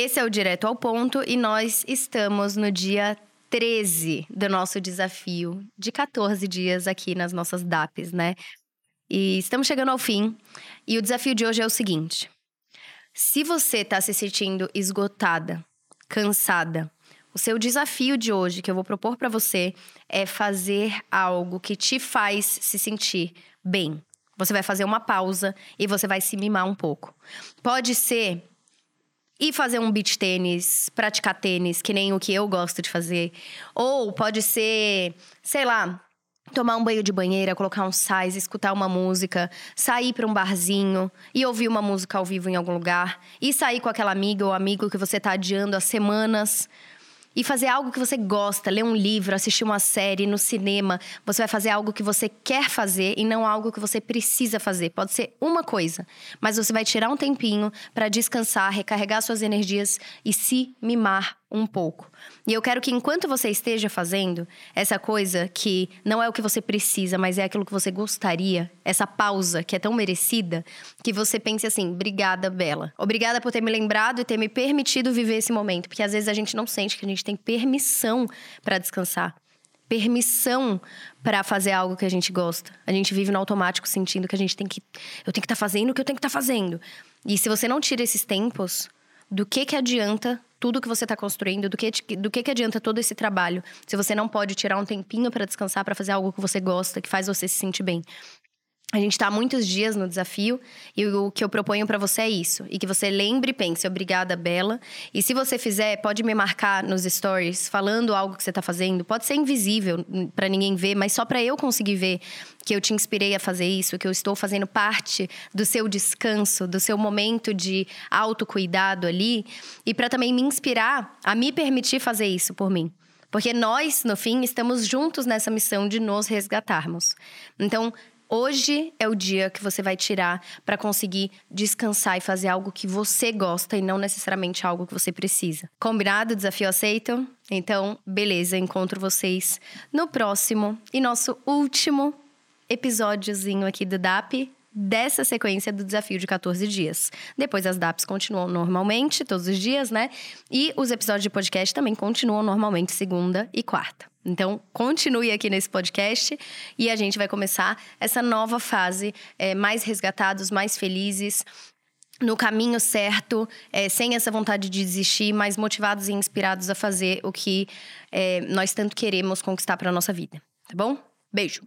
Esse é o Direto ao Ponto e nós estamos no dia 13 do nosso desafio de 14 dias aqui nas nossas DAPs, né? E estamos chegando ao fim. E o desafio de hoje é o seguinte: se você está se sentindo esgotada, cansada, o seu desafio de hoje que eu vou propor para você é fazer algo que te faz se sentir bem. Você vai fazer uma pausa e você vai se mimar um pouco. Pode ser ir fazer um beach tênis, praticar tênis, que nem o que eu gosto de fazer. Ou pode ser, sei lá, tomar um banho de banheira, colocar um sais, escutar uma música, sair para um barzinho e ouvir uma música ao vivo em algum lugar, e sair com aquela amiga ou amigo que você está adiando há semanas e fazer algo que você gosta, ler um livro, assistir uma série no cinema. Você vai fazer algo que você quer fazer e não algo que você precisa fazer. Pode ser uma coisa, mas você vai tirar um tempinho para descansar, recarregar suas energias e se mimar um pouco. E eu quero que enquanto você esteja fazendo essa coisa que não é o que você precisa, mas é aquilo que você gostaria, essa pausa que é tão merecida, que você pense assim: obrigada, Bela. Obrigada por ter me lembrado e ter me permitido viver esse momento, porque às vezes a gente não sente que a gente tem permissão para descansar. Permissão para fazer algo que a gente gosta. A gente vive no automático sentindo que a gente tem que. Eu tenho que estar tá fazendo o que eu tenho que estar tá fazendo. E se você não tira esses tempos, do que que adianta tudo que você está construindo, do que, do que que adianta todo esse trabalho se você não pode tirar um tempinho para descansar, para fazer algo que você gosta, que faz você se sentir bem. A gente está muitos dias no desafio e o que eu proponho para você é isso. E que você lembre e pense, obrigada, Bela. E se você fizer, pode me marcar nos stories falando algo que você está fazendo. Pode ser invisível para ninguém ver, mas só para eu conseguir ver que eu te inspirei a fazer isso, que eu estou fazendo parte do seu descanso, do seu momento de autocuidado ali. E para também me inspirar a me permitir fazer isso por mim. Porque nós, no fim, estamos juntos nessa missão de nos resgatarmos. Então, Hoje é o dia que você vai tirar para conseguir descansar e fazer algo que você gosta e não necessariamente algo que você precisa. Combinado? Desafio aceito? Então, beleza, encontro vocês no próximo e nosso último episódiozinho aqui do DAP dessa sequência do desafio de 14 dias. Depois as DAPs continuam normalmente, todos os dias, né? E os episódios de podcast também continuam normalmente segunda e quarta. Então, continue aqui nesse podcast e a gente vai começar essa nova fase, é, mais resgatados, mais felizes, no caminho certo, é, sem essa vontade de desistir, mais motivados e inspirados a fazer o que é, nós tanto queremos conquistar para nossa vida. Tá bom? Beijo!